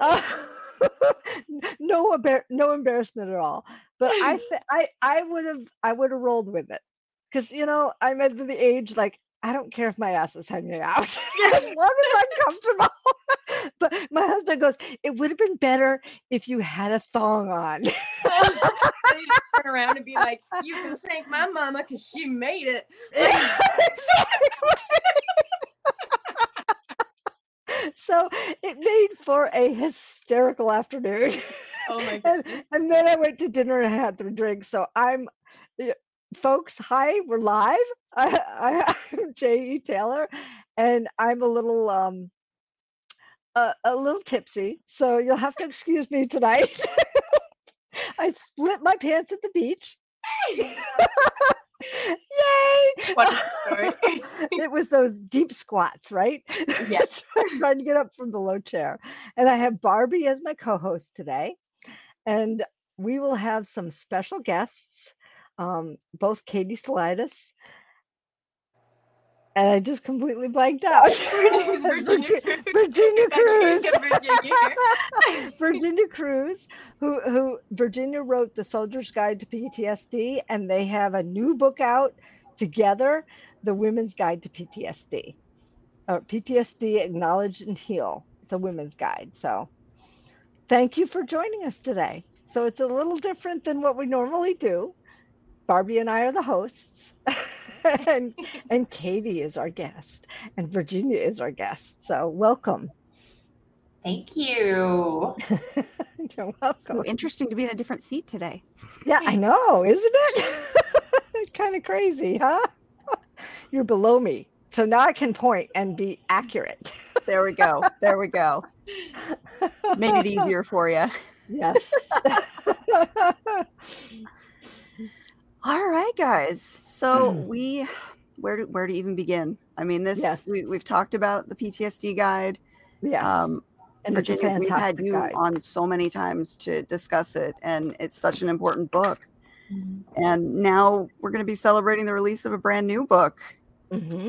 Uh, no, no embarrassment at all. But I, th- I, I would have, I would have rolled with it, because you know I'm at the age like I don't care if my ass is hanging out as long as I'm comfortable. but my husband goes, it would have been better if you had a thong on. turn around and be like, "You can thank my mama because she made it." So it made for a hysterical afternoon. Oh my and, and then I went to dinner and had three drinks. So I'm, folks, hi, we're live. I, I'm J.E. Taylor, and I'm a little, um, a, a little tipsy. So you'll have to excuse me tonight. I split my pants at the beach. Yay! What a story. it was those deep squats, right? Yes. Trying to get up from the low chair. And I have Barbie as my co host today. And we will have some special guests, um, both Katie Salidas. And I just completely blanked out. Virginia Virginia Cruz. Virginia. Virginia Cruz, who who Virginia wrote the Soldier's Guide to PTSD, and they have a new book out together, The Women's Guide to PTSD. Or uh, PTSD Acknowledge and Heal. It's a women's guide. So thank you for joining us today. So it's a little different than what we normally do. Barbie and I are the hosts. and and Katie is our guest and Virginia is our guest. So welcome. Thank you. You're welcome. So interesting to be in a different seat today. Yeah, I know, isn't it? kind of crazy, huh? You're below me. So now I can point and be accurate. There we go. There we go. Made it easier for you. Yes. All right, guys. So Mm. we, where to, where to even begin? I mean, this Yes. we, we've talked about the PTSD guide. Yeah. Um, and it's a Virginia, we've had you guide. on so many times to discuss it, and it's such an important book. Mhm. And now we're going to be celebrating the release of a brand new book. Mm-hmm.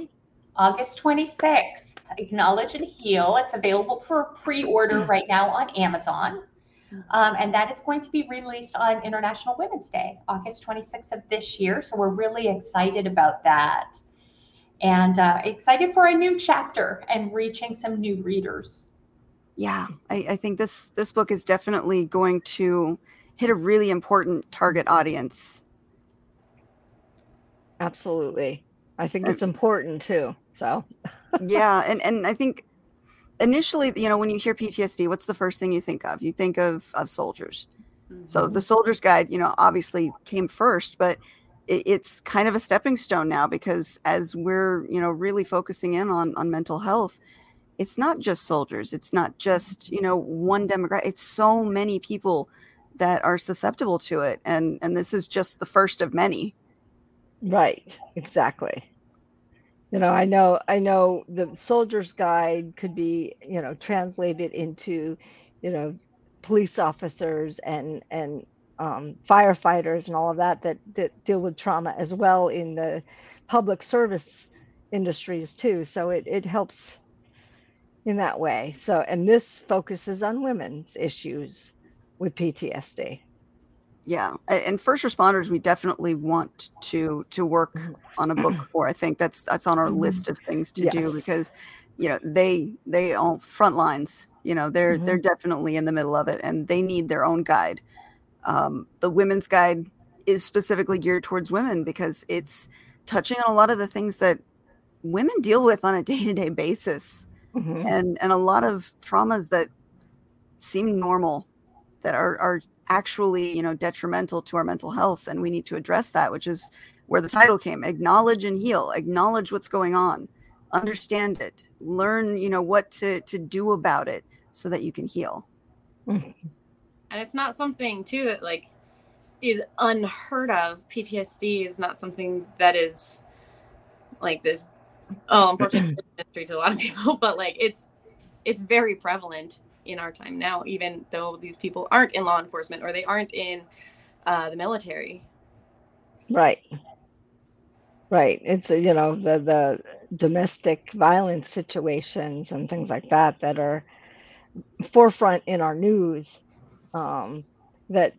August 26th, Acknowledge and Heal. It's available for pre-order right now on Amazon. Um, and that is going to be released on International Women's Day, August 26th of this year. So we're really excited about that. And uh, excited for a new chapter and reaching some new readers. Yeah, I, I think this this book is definitely going to hit a really important target audience. Absolutely. I think Um, it's important too. So yeah, and and I think initially, you know, when you hear PTSD, what's the first thing you think of? You think of of soldiers. So Mm-hmm. the soldier's guide, you know, obviously came first, but it, it's kind of a stepping stone now because as we're, you know, really focusing in on on mental health, it's not just soldiers. It's not just you know one demographic. It's so many people that are susceptible to it, and and this is just the first of many. Right, exactly. You know, I know I know the soldier's guide could be, you know, translated into, you know, police officers and and um, firefighters and all of that that that deal with trauma as well in the public service industries too. So it it helps in that way. So and this focuses on women's issues with PTSD. Yeah, and first responders, we definitely want to to work Mhm. on a book for. I think that's that's on our Mhm. list of things to do because, you know, they they all front lines. You know, they're they're definitely in the middle of it, and they need their own guide. Um, the women's guide is specifically geared towards women because it's touching on a lot of the things that women deal with on a day to day basis, Mhm. and and a lot of traumas that seem normal that are are actually you know detrimental to our mental health and we need to address that which is where the title came acknowledge and heal. Acknowledge what's going on. Understand it. Learn you know what to to do about it so that you can heal. And it's not something too that like is unheard of. Ptsd is not something that is like this oh unfortunately mystery to a lot of people but like it's it's very prevalent in our time now even though these people aren't in law enforcement or they aren't in uh, the military Right. Right. It's, uh, you know, the the domestic violence situations and things like that that are forefront in our news um, that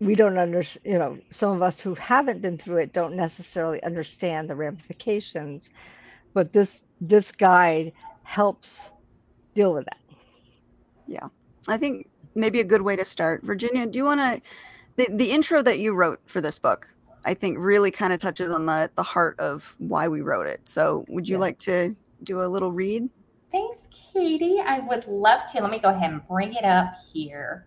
we don't understand you know some of us who haven't been through it don't necessarily understand the ramifications but this this guide helps deal with that yeah i think maybe a good way to start virginia do you want to the, the intro that you wrote for this book i think really kind of touches on the the heart of why we wrote it so would you like to do a little read thanks katie i would love to let me go ahead and bring it up here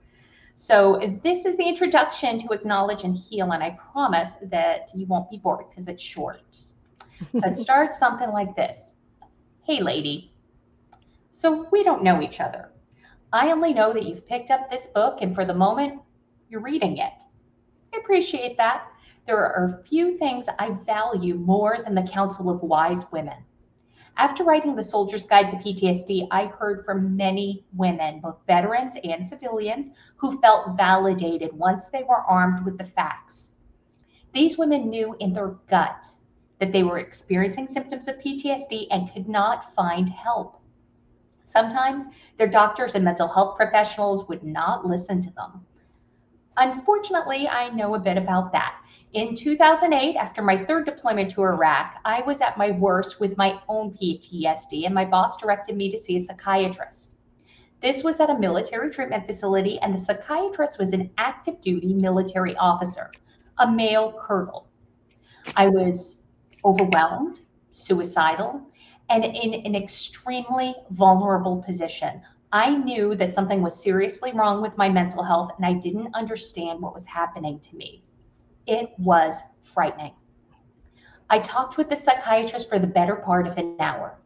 so this is the introduction to Acknowledge and Heal, and I promise that you won't be bored because it's short. So it starts something like this. Hey, lady. So we don't know each other. I only know that you've picked up this book, and for the moment, you're reading it. I appreciate that. There are a few things I value more than the counsel of wise women. After writing The Soldier's Guide to PTSD, I heard from many women, both veterans and civilians, who felt validated once they were armed with the facts. These women knew in their gut that they were experiencing symptoms of PTSD and could not find help. Sometimes their doctors and mental health professionals would not listen to them. Unfortunately, I know a bit about that. In 2008, after my third deployment to Iraq, I was at my worst with my own PTSD, and my boss directed me to see a psychiatrist. This was at a military treatment facility, and the psychiatrist was an active duty military officer, a male colonel. I was overwhelmed, suicidal, and in an extremely vulnerable position. I knew that something was seriously wrong with my mental health, and I didn't understand what was happening to me. It was frightening. I talked with the psychiatrist for the better part of an hour.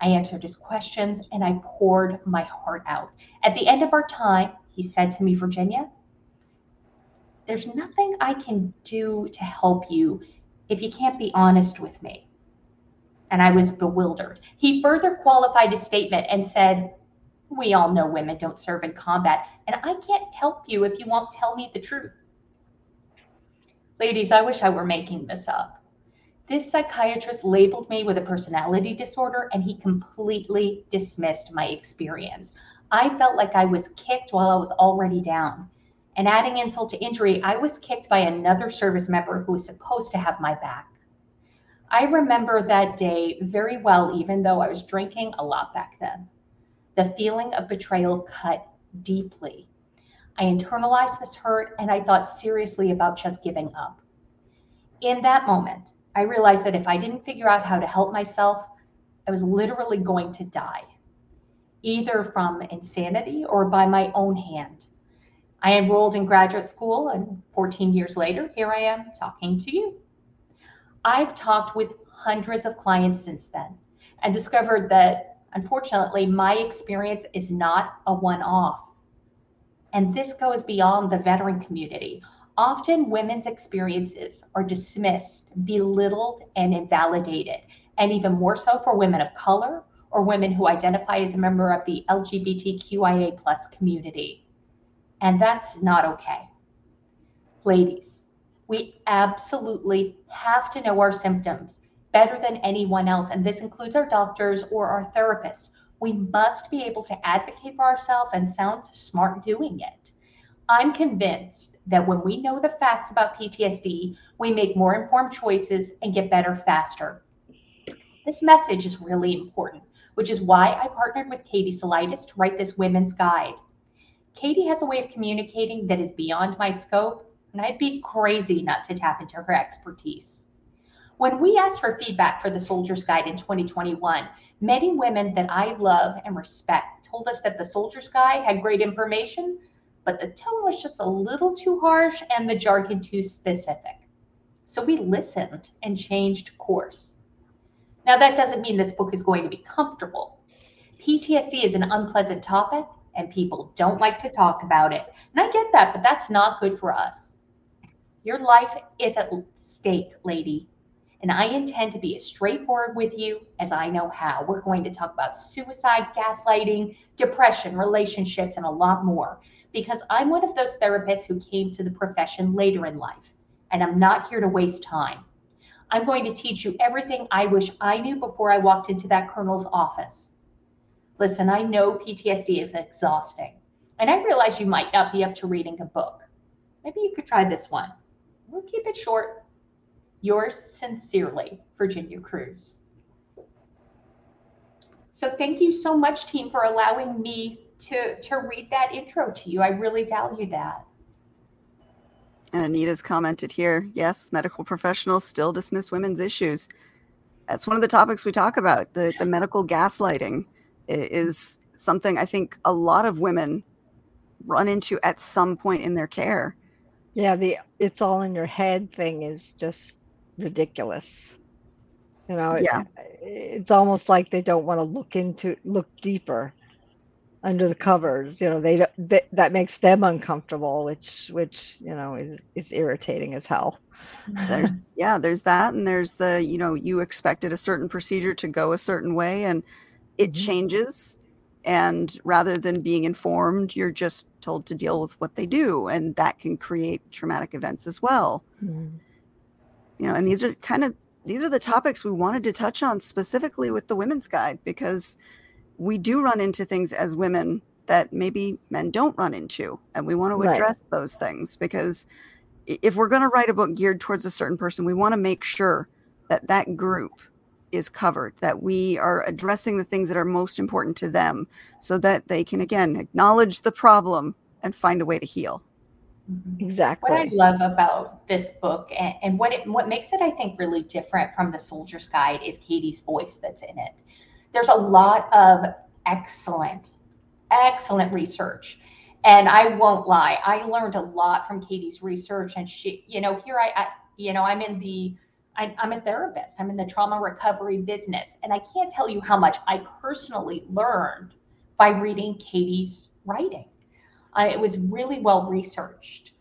I answered his questions and I poured my heart out. At the end of our time, he said to me, Virginia, there's nothing I can do to help you if you can't be honest with me. And I was bewildered. He further qualified his statement and said, We all know women don't serve in combat, and I can't help you if you won't tell me the truth. Ladies, I wish I were making this up. This psychiatrist labeled me with a personality disorder and he completely dismissed my experience. I felt like I was kicked while I was already down. And adding insult to injury, I was kicked by another service member who was supposed to have my back. I remember that day very well, even though I was drinking a lot back then. The feeling of betrayal cut deeply. I internalized this hurt and I thought seriously about just giving up. In that moment, I realized that if I didn't figure out how to help myself, I was literally going to die, either from insanity or by my own hand. I enrolled in graduate school, and 14 years later, here I am talking to you. I've talked with hundreds of clients since then and discovered that, unfortunately, my experience is not a one off. And this goes beyond the veteran community. Often women's experiences are dismissed, belittled, and invalidated, and even more so for women of color or women who identify as a member of the LGBTQIA plus community. And that's not okay. Ladies, we absolutely have to know our symptoms better than anyone else, and this includes our doctors or our therapists we must be able to advocate for ourselves and sound smart doing it. I'm convinced that when we know the facts about PTSD, we make more informed choices and get better faster. This message is really important, which is why I partnered with Katie Salidas to write this women's guide. Katie has a way of communicating that is beyond my scope, and I'd be crazy not to tap into her expertise. When we asked for feedback for the Soldier's Guide in 2021, Many women that I love and respect told us that the Soldier's Guide had great information, but the tone was just a little too harsh and the jargon too specific. So we listened and changed course. Now, that doesn't mean this book is going to be comfortable. PTSD is an unpleasant topic, and people don't like to talk about it. And I get that, but that's not good for us. Your life is at stake, lady and I intend to be as straightforward with you as I know how. We're going to talk about suicide, gaslighting, depression, relationships, and a lot more because I'm one of those therapists who came to the profession later in life, and I'm not here to waste time. I'm going to teach you everything I wish I knew before I walked into that colonel's office. Listen, I know PTSD is exhausting, and I realize you might not be up to reading a book. Maybe you could try this one. We'll keep it short. Yours sincerely, Virginia Cruz. So thank you so much, team, for allowing me to, to read that intro to you. I really value that. And Anita's commented here yes, medical professionals still dismiss women's issues. That's one of the topics we talk about. The, the medical gaslighting is something I think a lot of women run into at some point in their care. Yeah, the it's all in your head thing is just ridiculous. You know, Yeah. it, it's almost like they don't want to look into look deeper under the covers. You know, they, don't- that that makes them uncomfortable, which which you know is is irritating as hell. There's yeah, there's that and there's the, you know, you expected a certain procedure to go a certain way and it Mhm. changes and rather than being informed, you're just told to deal with what they do and that can create traumatic events as well. Mm-hmm. you know and these are kind of these are the topics we wanted to touch on specifically with the women's guide because we do run into things as women that maybe men don't run into and we want to Right. address those things because if we're going to write a book geared towards a certain person we want to make sure that that group is covered that we are addressing the things that are most important to them so that they can again acknowledge the problem and find a way to heal. Exactly. What I love about this book and, and what it what makes it, I think, really different from the Soldier's Guide is Katie's voice that's in it. There's a lot of excellent, excellent research. And I won't lie, I learned a lot from Katie's research. And she, you know, here I, I you know, I'm in the I, I'm a therapist. I'm in the trauma recovery business. And I can't tell you how much I personally learned by reading Katie's writing. Uh, it was really well researched.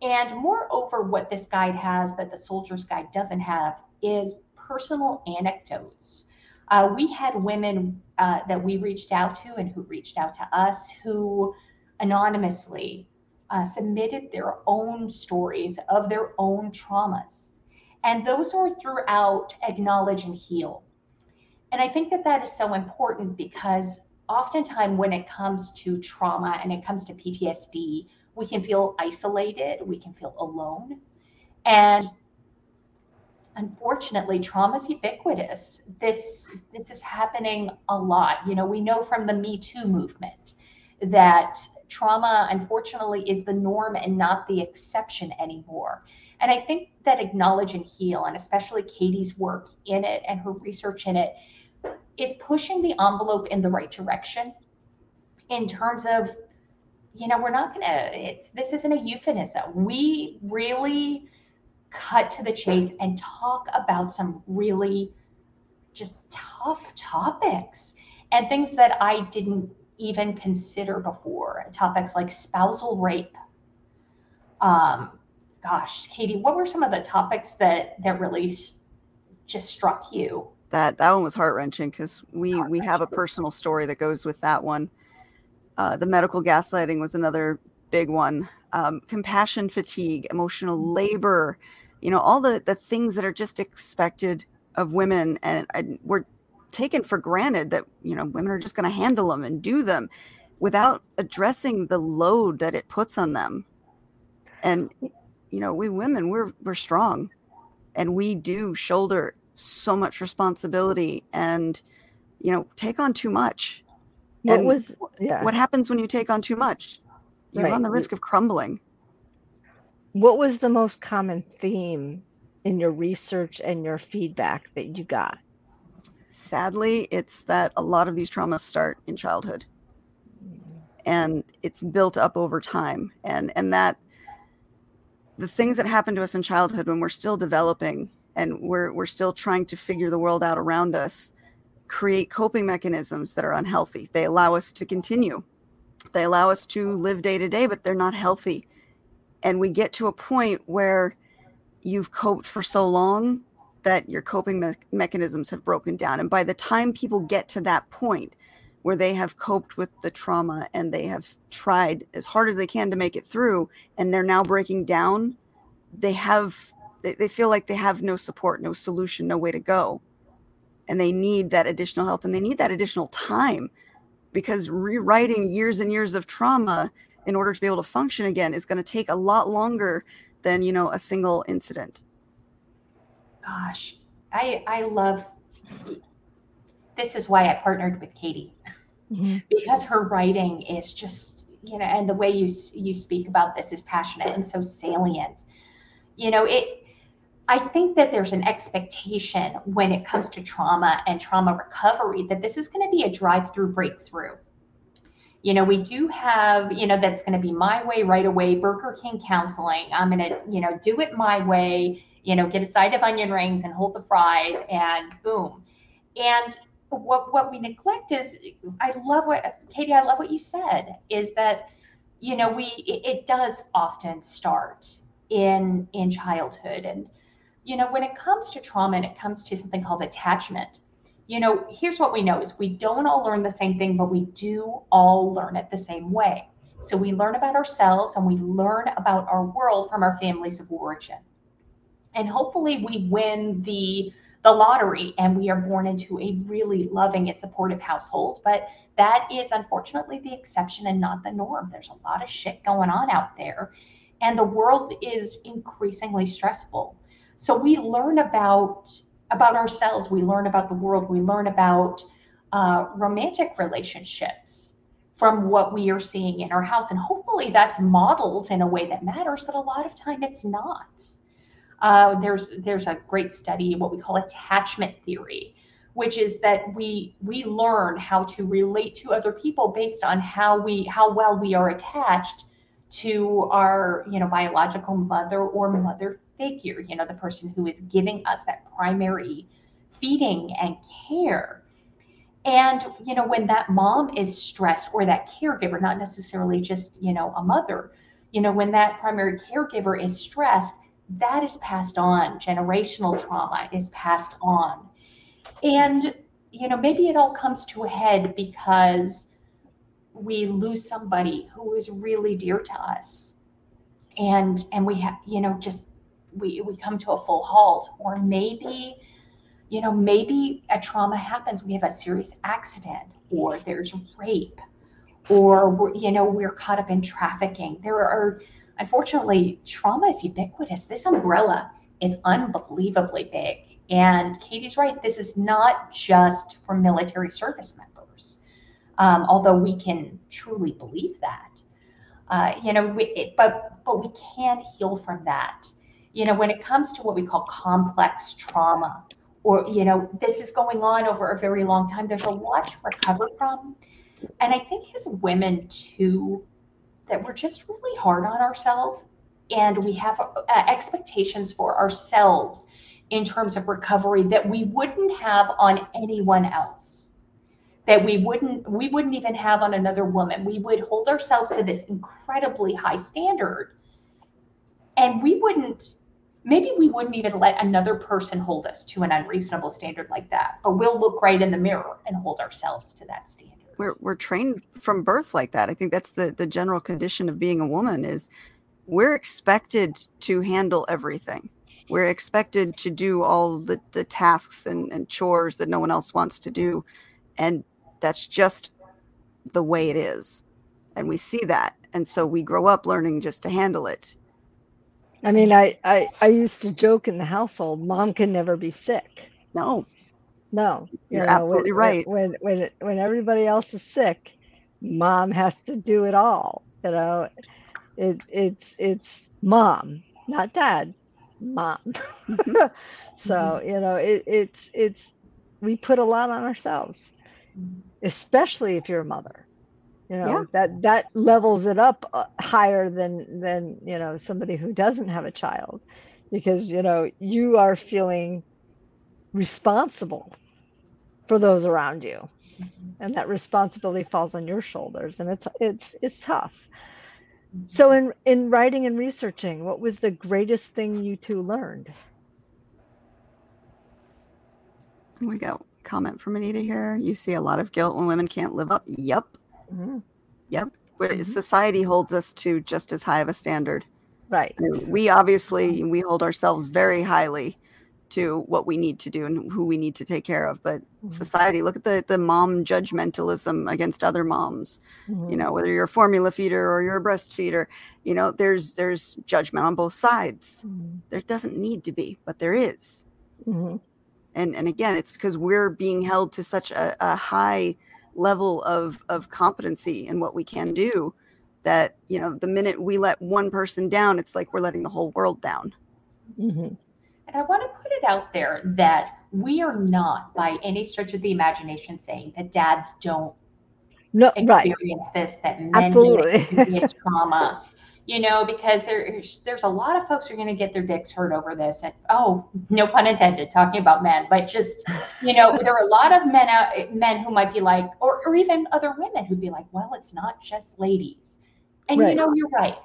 And moreover, what this guide has that the soldier's guide doesn't have is personal anecdotes. Uh, we had women uh, that we reached out to and who reached out to us who anonymously uh, submitted their own stories of their own traumas. And those are throughout Acknowledge and Heal. And I think that that is so important because oftentimes when it comes to trauma and it comes to PTSD, we can feel isolated, we can feel alone. And unfortunately, trauma is ubiquitous. This this is happening a lot. You know, we know from the Me Too movement that trauma unfortunately is the norm and not the exception anymore. And I think that acknowledge and heal, and especially Katie's work in it and her research in it, is pushing the envelope in the right direction in terms of you know we're not gonna it's this isn't a euphemism. We really cut to the chase and talk about some really just tough topics and things that i didn't even consider before. Topics like spousal rape um gosh katie what were some of the topics that that really just struck you that that one was heart wrenching because we we have a personal story that goes with that one. Uh, the medical gaslighting was another big one. Um, compassion fatigue, emotional labor, you know, all the the things that are just expected of women, and, and we're taken for granted that you know women are just going to handle them and do them without addressing the load that it puts on them. And you know, we women we're we're strong, and we do shoulder so much responsibility and you know take on too much. What and was yeah? what happens when you take on too much? You Right. run the risk of crumbling. What was the most common theme in your research and your feedback that you got? sadly it's that a lot of these traumas start in childhood. Mm. And it's built up over time. And and that the things that happen to us in childhood when we're still developing and we're we're still trying to figure the world out around us create coping mechanisms that are unhealthy. They allow us to continue. They allow us to live day to day but they're not healthy. And we get to a point where you've coped for so long that your coping me- mechanisms have broken down. And by the time people get to that point where they have coped with the trauma and they have tried as hard as they can to make it through and they're now breaking down they have they, they feel like they have no support no solution no way to go. And they need that additional help and they need that additional time because rewriting years and years of trauma in order to be able to function again is going to take a lot longer than you know a single incident. Gosh. I i love this is why i partnered with katie mm-hmm. because her writing is just you know and the way you you speak about this is passionate and so salient you know it I think that there's an expectation when it comes to trauma and trauma recovery that this is going to be a drive through breakthrough. You know, we do have, you know, that's going to be my way right away, Burger King counseling. I'm going to, you know, do it my way, you know, get a side of onion rings and hold the fries and boom. And what what we neglect is I love what Katie, I love what you said, is that, you know, we it, it does often start in in childhood and you know, when it comes to trauma and it comes to something called attachment, you know, here's what we know is we don't all learn the same thing, but we do all learn it the same way. So we learn about ourselves and we learn about our world from our families of origin. And hopefully we win the the lottery and we are born into a really loving and supportive household. But that is unfortunately the exception and not the norm. There's a lot of shit going on out there. And the world is increasingly stressful. So we learn about about ourselves. We learn about the world. We learn about uh, romantic relationships from what we are seeing in our house, and hopefully that's modeled in a way that matters. But a lot of time it's not. Uh, there's there's a great study, what we call attachment theory, which is that we we learn how to relate to other people based on how we how well we are attached to our you know biological mother or mother figure, you know, the person who is giving us that primary feeding and care. And, you know, when that mom is stressed or that caregiver, not necessarily just, you know, a mother, you know, when that primary caregiver is stressed, that is passed on. Generational trauma is passed on. And, you know, maybe it all comes to a head because we lose somebody who is really dear to us. And and we have, you know, just we we come to a full halt or maybe you know maybe a trauma happens we have a serious accident or there's rape or you know we're caught up in trafficking there are unfortunately trauma is ubiquitous. This umbrella is unbelievably big. And katie's right this is not just for military service members um, although we can truly believe that. Uh, you know we, it, but but we can heal from that. You know, when it comes to what we call complex trauma, or, you know, this is going on over a very long time, there's a lot to recover from. And I think as women, too, that we're just really hard on ourselves and we have uh, expectations for ourselves in terms of recovery that we wouldn't have on anyone else. That we wouldn't we wouldn't even have on another woman. We would hold ourselves to this incredibly high standard and we wouldn't maybe we wouldn't even let another person hold us to an unreasonable standard like that but we'll look right in the mirror and hold ourselves to that standard we're, we're trained from birth like that. I think that's the, the general condition of being a woman is we're expected to handle everything. We're expected to do all the, the tasks and, and chores that no one else wants to do. And that's just the way it is. And we see that. And so we grow up learning just to handle it. I mean, I, I I used to joke in the household, mom can never be sick. No. No. You are absolutely when, right. When when when everybody else is sick, mom has to do it all. You know, it it's it's mom, not dad, mom. Mm-hmm. so, mm-hmm. you know, it, it's it's we put a lot on ourselves, especially if you're a mother you know yeah. that that levels it up uh, higher than than you know somebody who doesn't have a child because you know you are feeling responsible for those around you mm-hmm. and that responsibility falls on your shoulders and it's it's it's tough mm-hmm. so in in writing and researching what was the greatest thing you two learned we got comment from anita here you see a lot of guilt when women can't live up yep Mm-hmm. Yep. Mm-hmm. Society holds us to just as high of a standard. Right. we obviously we hold ourselves very highly to what we need to do and who we need to take care of. But Mhm. society, look at the the mom judgmentalism against other moms. You Mhm. know, whether you're a formula feeder or you're a breastfeeder, you know, there's there's judgment on both sides. Mhm. There doesn't need to be, but there is. Mhm. And and again, it's because we're being held to such a, a high level of of competency in what we can do that you know the minute we let one person down it's like we're letting the whole world down Mhm. And I want to put it out there that we are not by any stretch of the imagination saying that dads don't No, right. experience this, that men Absolutely. experience trauma. You know, because there's there's a lot of folks who are going to get their dicks hurt over this, and oh, no pun intended, talking about men, but just you know, there are a lot of men out men who might be like, or or even other women who'd be like, well, it's not just ladies, and Right. you know, you're right,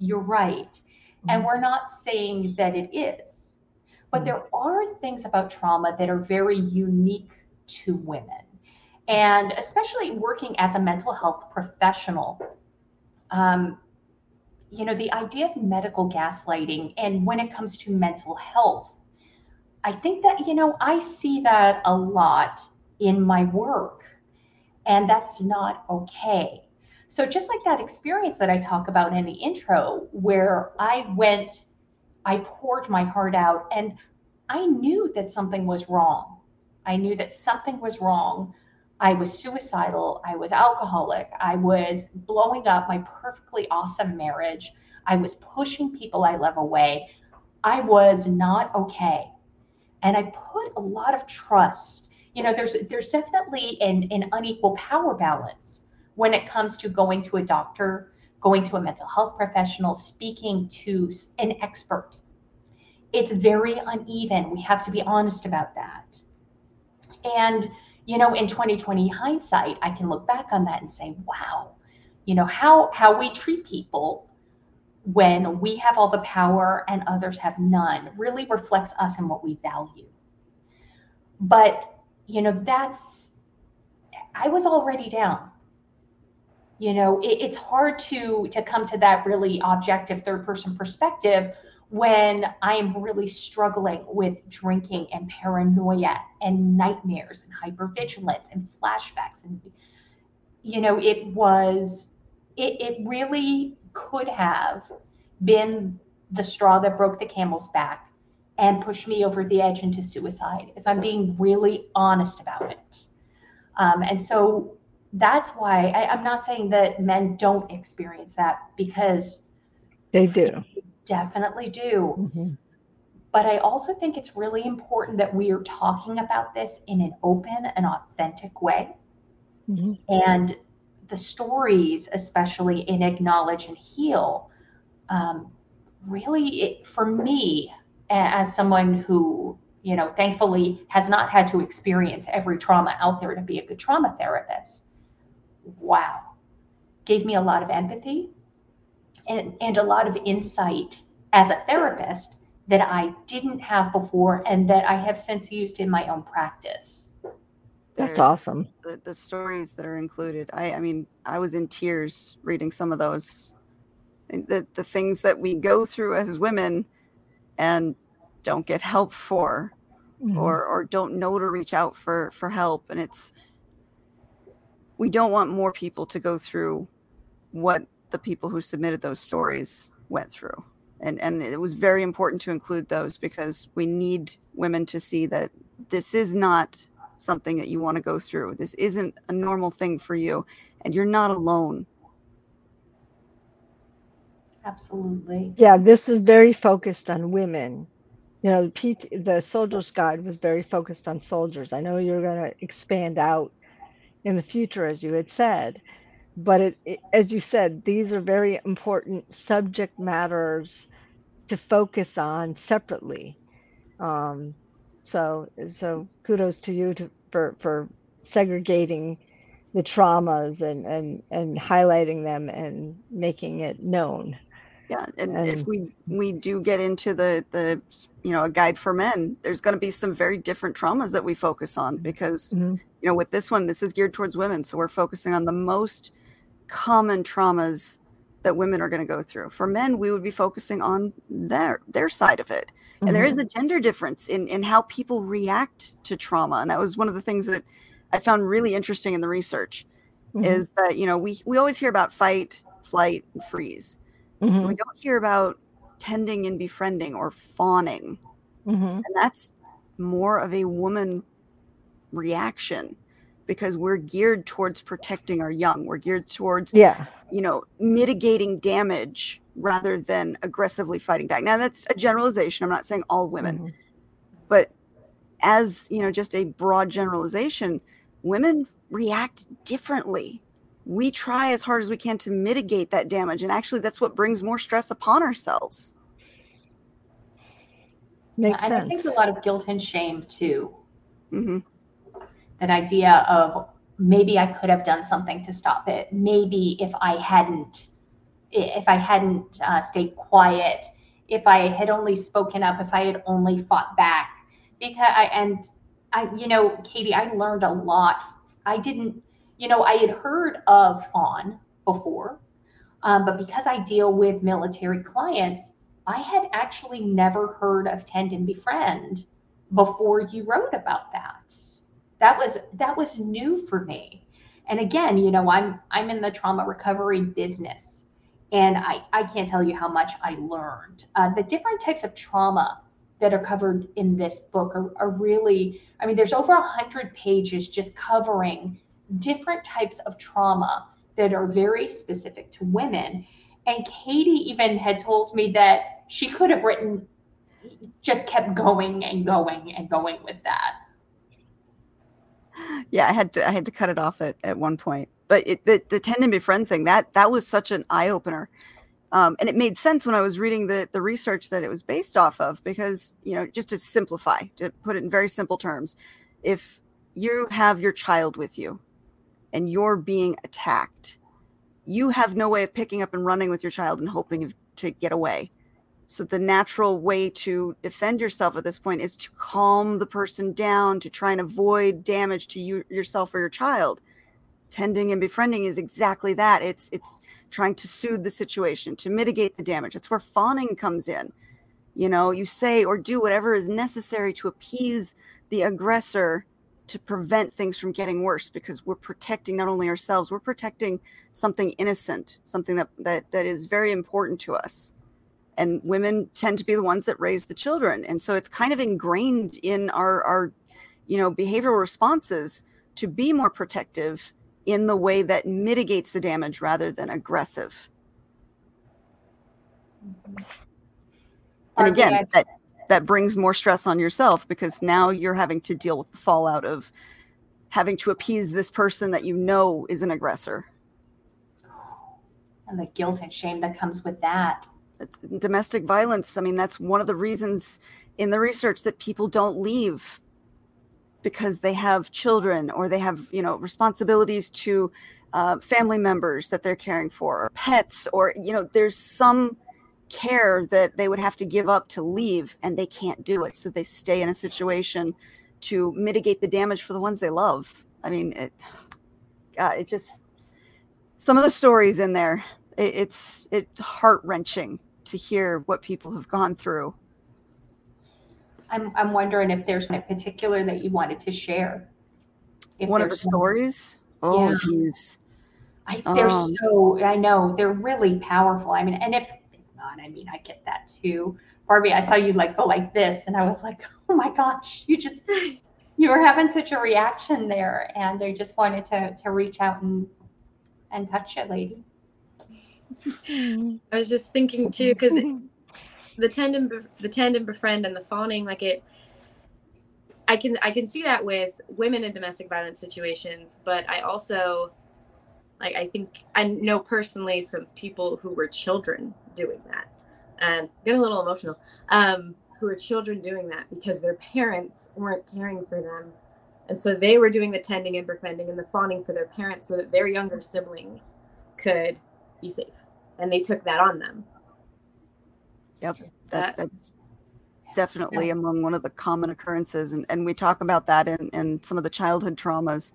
you're right, and Mhm. we're not saying that it is, but Mhm. there are things about trauma that are very unique to women and especially working as a mental health professional um, you know the idea of medical gaslighting and when it comes to mental health i think that you know i see that a lot in my work and that's not okay so just like that experience that i talk about in the intro where i went i poured my heart out and i knew that something was wrong i knew that something was wrong I was suicidal. I was alcoholic. I was blowing up my perfectly awesome marriage. I was pushing people I love away. I was not okay. And I put a lot of trust. You know, there's there's definitely an, an unequal power balance when it comes to going to a doctor, going to a mental health professional, speaking to an expert. It's very uneven. We have to be honest about that. And you know in 2020 hindsight i can look back on that and say wow you know how how we treat people when we have all the power and others have none really reflects us and what we value but you know that's i was already down you know it, it's hard to to come to that really objective third person perspective when I am really struggling with drinking and paranoia and nightmares and hypervigilance and flashbacks. And, you know, it was, it, it really could have been the straw that broke the camel's back and pushed me over the edge into suicide, if I'm being really honest about it. Um, and so that's why I, I'm not saying that men don't experience that because They do. definitely do. Mhm. But I also think it's really important that we are talking about this in an open and authentic way. Mhm. And the stories, especially in Acknowledge and Heal, um, really, it, for me, as someone who, you know, thankfully has not had to experience every trauma out there to be a good trauma therapist, wow, gave me a lot of empathy and, and a lot of insight as a therapist that I didn't have before and that I have since used in my own practice. That's They're- awesome. the, the stories that are included i i mean i was in tears reading some of those the, the things that we go through as women and don't get help for Mhm. or or don't know to reach out for for help and it's we don't want more people to go through what the people who submitted those stories went through and and it was very important to include those because we need women to see that this is not something that you want to go through this isn't a normal thing for you and you're not alone Absolutely. Yeah, this is very focused on women. You know, the PT, the Soldier's Guide was very focused on soldiers. I know you're going to expand out in the future, as you had said, but it, it, as you said, these are very important subject matters to focus on separately. Um, so, so kudos to you to, for for segregating the traumas and and and highlighting them and making it known. Yeah, and if we we do get into the the you know a guide for men, there's going to be some very different traumas that we focus on because Mhm. you know with this one, this is geared towards women, so we're focusing on the most common traumas that women are going to go through. For men, we would be focusing on their their side of it, and there is Mhm. a gender difference in in how people react to trauma and that was one of the things that i found really interesting in the research Mhm. is that you know we we always hear about fight flight and freeze Mhm. we don't hear about tending and befriending or fawning Mhm. and that's more of a woman reaction because we're geared towards protecting our young we're geared towards Yeah. you know mitigating damage rather than aggressively fighting back now that's a generalization i'm not saying all women Mhm. but as you know just a broad generalization women react differently we try as hard as we can to mitigate that damage and actually that's what brings more stress upon ourselves Makes and I sense. think a lot of guilt and shame too. hmm That idea of maybe I could have done something to stop it. Maybe if I hadn't, if I hadn't uh, stayed quiet, if I had only spoken up, if I had only fought back, because I and I, you know, Katie, I learned a lot. I didn't, you know, I had heard of fawn before, um, but because I deal with military clients, I had actually never heard of tend and befriend before you wrote about that. That was that was new for me. And again, you know, I'm I'm in the trauma recovery business, and I I can't tell you how much I learned. Uh, the different types of trauma that are covered in this book are, are really i mean there's over a hundred pages just covering different types of trauma that are very specific to women. And katie even had told me that she could have written just kept going and going and going with that. Yeah i had to i had to cut it off at, at one point. But it, the, the tend and befriend thing that that was such an eye-opener. Um, and it made sense when i was reading the the research that it was based off of because you know just to simplify to put it in very simple terms if you have your child with you and you're being attacked you have no way of picking up and running with your child and hoping to get away so the natural way to defend yourself at this point is to calm the person down to try and avoid damage to you yourself or your child. Tending and befriending is exactly that. It's it's trying to soothe the situation, to mitigate the damage. It's where fawning comes in. You know, you say or do whatever is necessary to appease the aggressor to prevent things from getting worse because we're protecting not only ourselves, we're protecting something innocent, something that that that is very important to us. And women tend to be the ones that raise the children. And so it's kind of ingrained in our our you know behavioral responses to be more protective in the way that mitigates the damage rather than aggressive. Mm-hmm. And again that that brings more stress on yourself because now you're having to deal with the fallout of having to appease this person that you know is an aggressor. And the guilt and shame that comes with that. It's domestic violence. I mean that's one of the reasons in the research that people don't leave because they have children or they have you know responsibilities to uh, family members that they're caring for or pets or you know there's some care that they would have to give up to leave and they can't do it so they stay in a situation to mitigate the damage for the ones they love i mean it god it just some of the stories in there it, it's it's heart-wrenching to hear what people have gone through I'm, I'm wondering if there's one in particular that you wanted to share. If one of the there's one. stories oh Yeah. geez I, they're Um, so, I know, they're really powerful. I mean, and if not, I mean, I get that too. Barbie, I saw you like go like this, and I was like, oh my gosh, you just, you were having such a reaction there, and they just wanted to, to reach out and, and touch you, lady. I was just thinking too, because the tend and be- the tend and befriend and the fawning, like it. I can I can see that with women in domestic violence situations, but I also, like I think I know personally some people who were children doing that, and get a little emotional. Um, who are children doing that because their parents weren't caring for them, and so they were doing the tending and befriending and the fawning for their parents so that their younger siblings could be safe, and they took that on them. Yep, That- that, that's definitely among one of the common occurrences, and, and we talk about that in, in some of the childhood traumas.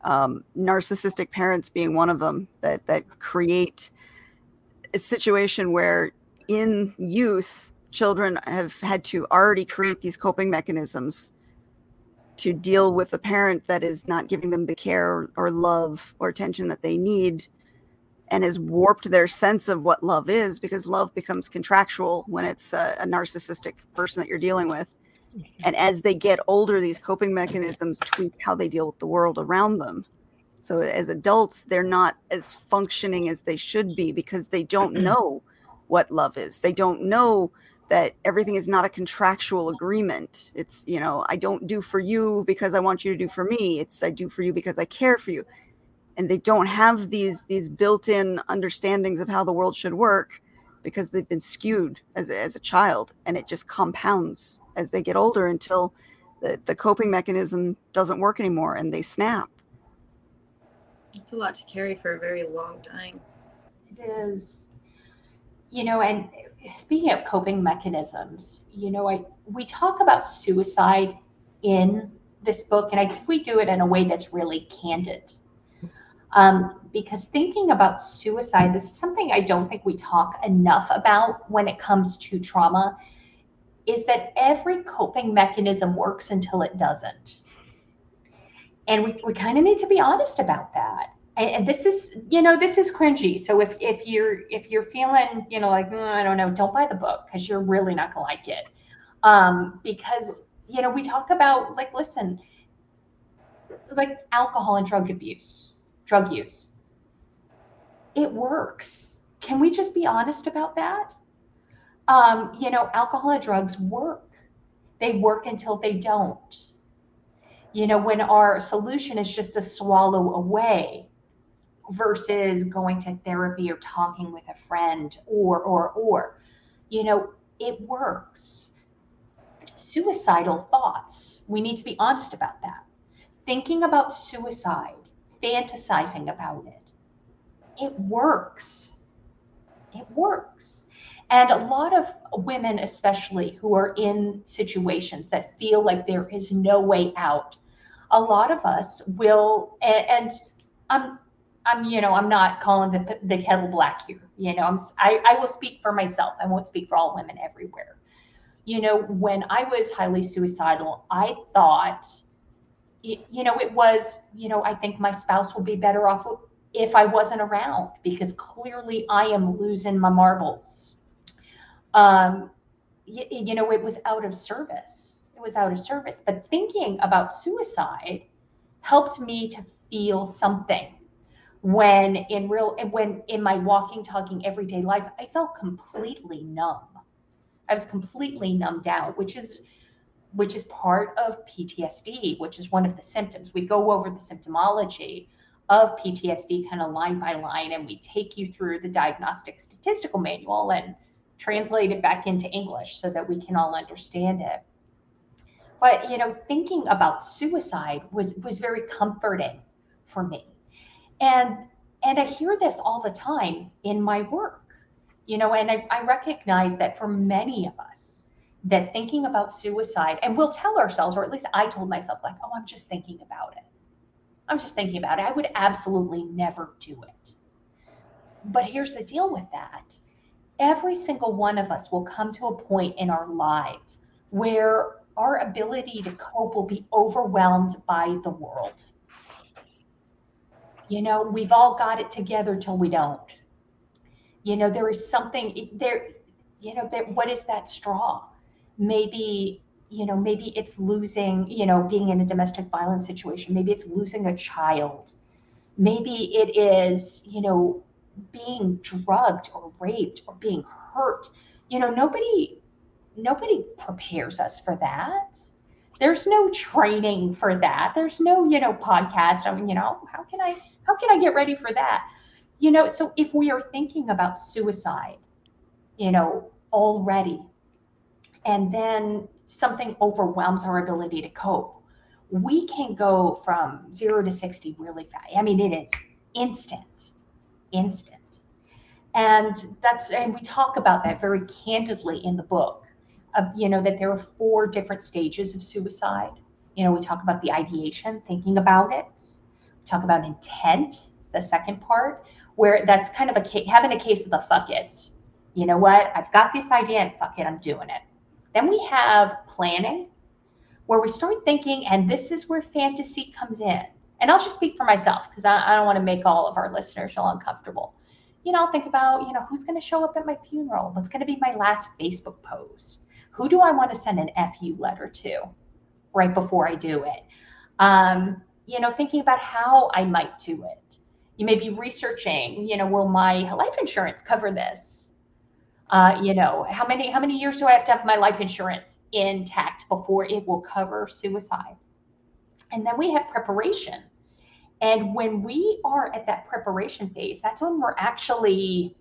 Um, narcissistic parents being one of them that that create situation where in youth children have had to already create these coping mechanisms to deal with a parent that is not giving them the care or love or attention that they need and has warped their sense of what love is because love becomes contractual when it's a, a narcissistic person that you're dealing with. Mm-hmm. And as they get older these coping mechanisms tweak how they deal with the world around them so as adults they're not as functioning as they should be because they don't know what love is they don't know that everything is not a contractual agreement. It's, you know, I don't do for you because I want you to do for me. It's I do for you because I care for you. And they don't have these these built-in understandings of how the world should work because they've been skewed as, as a child and it just compounds as they get older until the, the coping mechanism doesn't work anymore and they snap. It's a lot to carry for a very long time. It is. You know, and speaking of coping mechanisms, you know, I we talk about suicide in this book, and I think we do it in a way that's really candid. Um, because thinking about suicide, this is something I don't think we talk enough about when it comes to trauma, is that every coping mechanism works until it doesn't. And we, we kind of need to be honest about that. And, this is you know this is cringy. So if if you're if you're feeling you know like mm, i don't know don't buy the book because you're really not gonna like it. Um because you know we talk about like listen like alcohol and drug abuse drug use. It works. Can we just be honest about that? Um you know alcohol and drugs work. They work until they don't you know when our solution is just to swallow away versus going to therapy or talking with a friend or or or you know it works. Suicidal thoughts we need to be honest about that. Thinking about suicide fantasizing about it it works. It works. And a lot of women especially who are in situations that feel like there is no way out a lot of us will and, and i'm I'm, you know, I'm not calling the, the kettle black here. You know, I'm, I, I will speak for myself. I won't speak for all women everywhere. You know, when I was highly suicidal, I thought, you know, it was, you know, I think my spouse will be better off if I wasn't around because clearly I am losing my marbles. Um, you, you know, it was out of service. Was out of service. But thinking about suicide helped me to feel something. When in real when in my walking talking everyday life i felt completely numb. I was completely numbed out which is which is part of ptsd which is one of the symptoms. We go over the symptomology of ptsd kind of line by line and we take you through the diagnostic statistical manual and translate it back into english so that we can all understand it but you know thinking about suicide was was very comforting for me. And and i hear this all the time in my work you know and I, I recognize that for many of us that thinking about suicide and we'll tell ourselves or at least i told myself like oh i'm just thinking about it. I'm just thinking about it. I would absolutely never do it. But here's the deal with that. Every single one of us will come to a point in our lives where our ability to cope will be overwhelmed by the world you know, we've all got it together till we don't. You know, there is something there, you know, that what is that straw? Maybe, you know, maybe it's losing, you know, being in a domestic violence situation. Maybe it's losing a child. Maybe it is, you know, being drugged or raped or being hurt. You know, nobody nobody prepares us for that there's no training for that there's no you know podcast i mean you know how can i how can I get ready for that? You know, so if we are thinking about suicide, you know, already, and then something overwhelms our ability to cope, we can go from zero to 60 really fast. I mean, it is instant, instant. And that's, and we talk about that very candidly in the book you know, that there are four different stages of suicide. You know, we talk about the ideation, thinking about it We talk about intent, the second part, where that's kind of a case, having a case of the fuck it. You know what? I've got this idea and fuck it, I'm doing it. Then we have planning, where we start thinking, and this is where fantasy comes in. And I'll just speak for myself because I, I don't want to make all of our listeners feel uncomfortable. You know, I'll think about, you know, who's going to show up at my funeral? What's going to be my last Facebook post? Who do I want to send an FU letter to right before I do it? Um, you know, thinking about how I might do it. You may be researching, you know, will my life insurance cover this? Uh, you know, how many how many years do I have to have my life insurance intact before it will cover suicide? And then we have preparation. And when we are at that preparation phase, that's when we're actually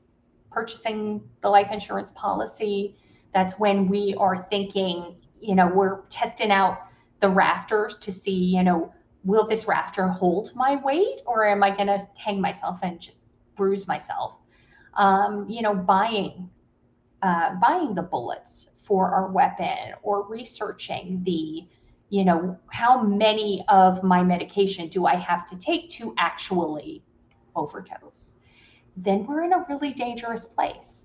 purchasing the life insurance policy. That's when we are thinking, you know, we're testing out the rafters to see, you know, will this rafter hold my weight or am I going to hang myself and just bruise myself? Um, you know, buying, uh, buying the bullets for our weapon or researching the, you know, how many of my medication do I have to take to actually overdose? Then we're in a really dangerous place.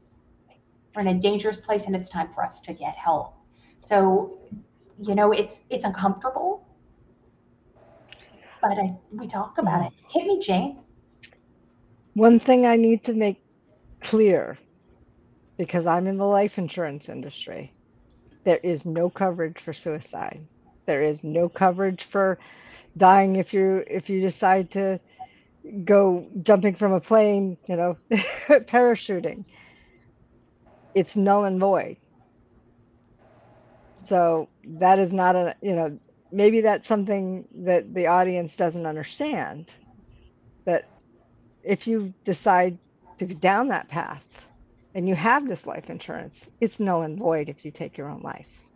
We're in a dangerous place and it's time for us to get help. So, you know, it's it's uncomfortable but I, we talk about it. Hit me, Jane. One thing I need to make clear because I'm in the life insurance industry, there is no coverage for suicide. There is no coverage for dying if you if you decide to go jumping from a plane, you know, parachuting. It's null and void. So that is not a, you know, maybe that's something that the audience doesn't understand that if you decide to go down that path and you have this life insurance it's null and void if you take your own life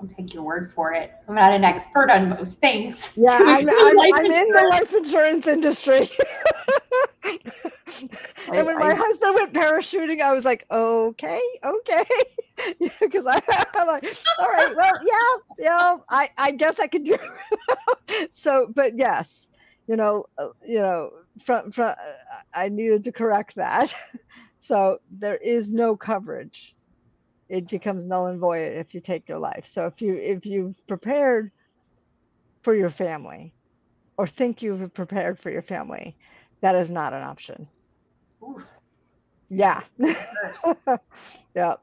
I'll take your word for it. I'm not an expert on most things. Yeah, I'm, I'm, I'm in the life insurance industry. and when I, my husband went parachuting, I was like, okay, okay. Because I, I'm like, all right, well, yeah, yeah, I, I guess I could do it. so, but yes, you know, uh, you know, from, from, uh, I needed to correct that. So there is no coverage. It becomes null and void if you take your life. So if you, if you've prepared for your family or think you've prepared for your family, that is not an option. Oof. Yeah. yeah.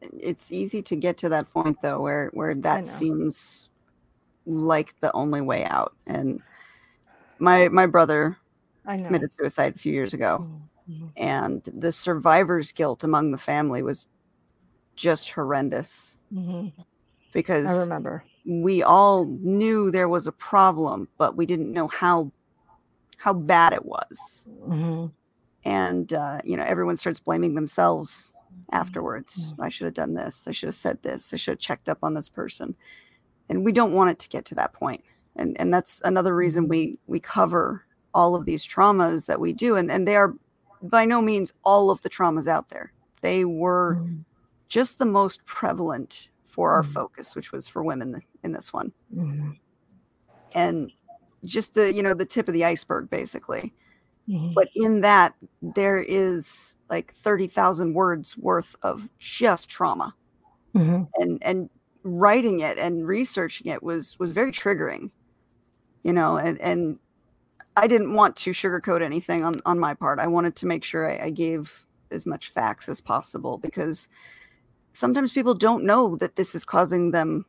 It's easy to get to that point though where where that seems like the only way out. And my my brother committed suicide a few years ago. Mm-hmm. And the survivor's guilt among the family was just horrendous. Mm-hmm. Because I remember we all knew there was a problem, but we didn't know how how bad it was. Mm-hmm. And uh, you know, everyone starts blaming themselves afterwards. Mm-hmm. I should have done this. I should have said this. I should have checked up on this person. And we don't want it to get to that point. And and that's another reason mm-hmm. we we cover all of these traumas that we do. And and they are by no means all of the traumas out there. They were mm-hmm. Just the most prevalent for our mm-hmm. focus, which was for women in this one. Mm-hmm. And just the you know the tip of the iceberg basically mm-hmm. but in that there is like 30,000 words worth of just trauma mm-hmm. and and writing it and researching it was was very triggering you know and and i didn't want to sugarcoat anything on on my part i wanted to make sure I, I gave as much facts as possible because sometimes people don't know that this is causing them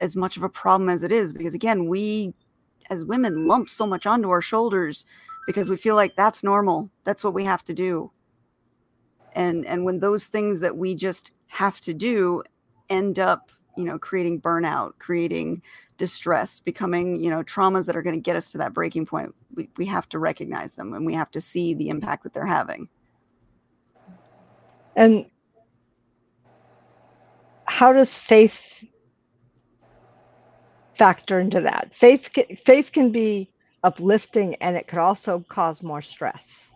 as much of a problem as it is because again we as women lump so much onto our shoulders because we feel like that's normal. That's what we have to do. And and when those things that we just have to do end up, you know, creating burnout, creating distress, becoming, you know, traumas that are going to get us to that breaking point, we, we have to recognize them and we have to see the impact that they're having. And how does faith factor into that. Faith faith can be uplifting and it could also cause more stress.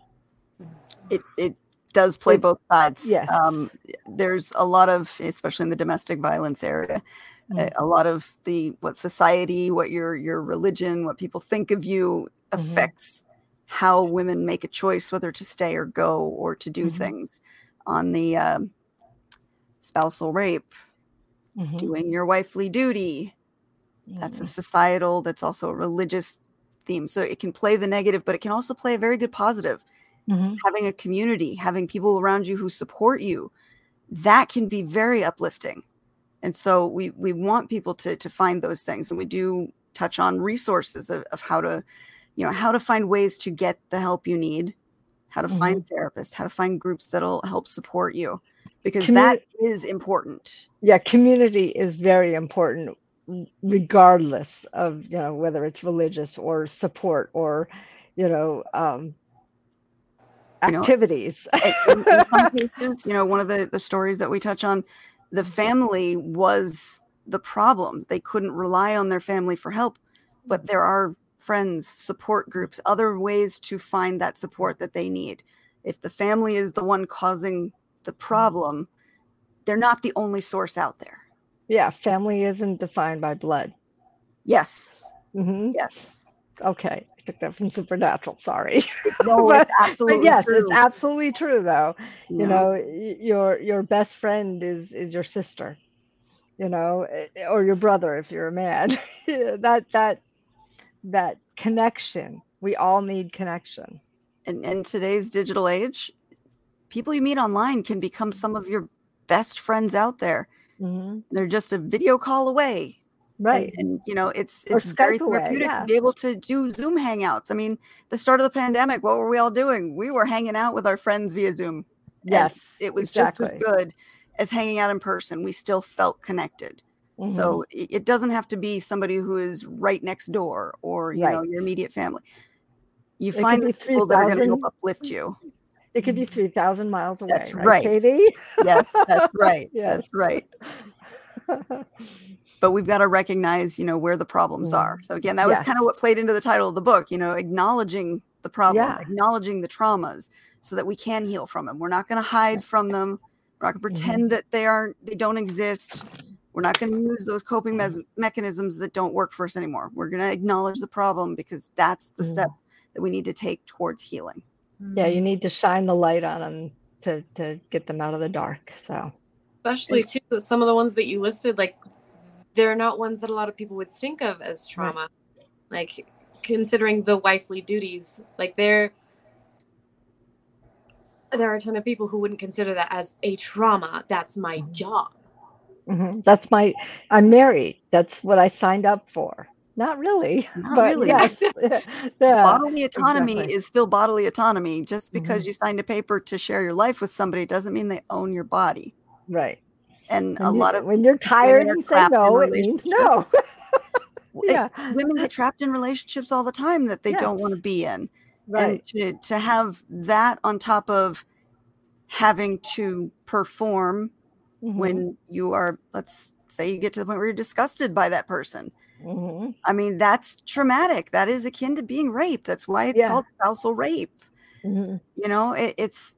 It it does play it, both sides. Yeah. Um, there's a lot of, especially in the domestic violence area, mm-hmm. a, lot of the what society, what your your religion, what people think of you mm-hmm. affects how women make a choice whether to stay or go or to do Mhm. things on the um spousal rape, Mhm. doing your wifely duty. That's a societal, that's also a religious theme. So it can play the negative, but it can also play a very good positive. Mhm. Having a community, having people around you who support you, that can be very uplifting. And so we we want people to to find those things. And we do touch on resources of, of how to, you know, how to find ways to get the help you need, how to find therapists, how to find groups that'll help support you. Because that is important. yeah community is very important regardless of you know whether it's religious or support or you know um You know, activities in, in some cases, you know, one of the the stories that we touch on, the family was the problem. They couldn't rely on their family for help, but there are friends, support groups, other ways to find that support that they need. If the family is the one causing the problem, they're not the only source out there. yeah family isn't defined by blood. Yes, hmm yes. okay i took that from supernatural sorry. No, But- it's absolutely but yes true. it's absolutely true though. You know your your best friend is is your sister you know eh, or your brother if you're a man. That that that connection we all need connection. And in today's digital age, people you meet online can become some of your best friends out there. hmm They're just a video call away. Right And, you know, it's Or it's very Skype away, therapeutic yeah. to be able to do Zoom hangouts. I mean, the start of the pandemic, what were we all doing? We were hanging out with our friends via Zoom. yes It was exactly. just as good as hanging out in person. We still felt connected. Mhm. So it, it doesn't have to be somebody who is right next door or, you know, your immediate family. You could find the people that are going to help uplift you. It could be 3000 miles away That's right, right. katie Yes, that's right. Yes. That's right. But we've got to recognize, you know, where the problems Mm. are. So again, that was kind of what played into the title of the book, you know, acknowledging the problem, Yeah. acknowledging the traumas so that we can heal from them. We're not going to hide from them. We're not going to Mm-hmm. pretend that they aren't they don't exist. We're not going to use those coping mes- mechanisms that don't work for us anymore. We're going to acknowledge the problem because that's the Mm. step that we need to take towards healing. Yeah you need to shine the light on them to to get them out of the dark so. Especially too some of the ones that you listed like they're not ones that a lot of people would think of as trauma. Like considering the wifely duties like there there are a ton of people who wouldn't consider that as a trauma. That's my Mhm. job. Mhm. that's my i'm married. That's what i signed up for not really Not but really. yes yeah bodily autonomy exactly. is still bodily autonomy. Just because Mhm. you signed a paper to share your life with somebody doesn't mean they own your body. right And a you- lot of when you're tired and say no it means no yeah women get trapped in relationships all the time that they Yes. don't want to be in. right And to, to have that on top of having to perform Mhm. when you are, let's say you get to the point where you're disgusted by that person. Mhm. I mean, that's traumatic. That is akin to being raped. That's why it's Yeah. called spousal rape. Mhm. you know it, it's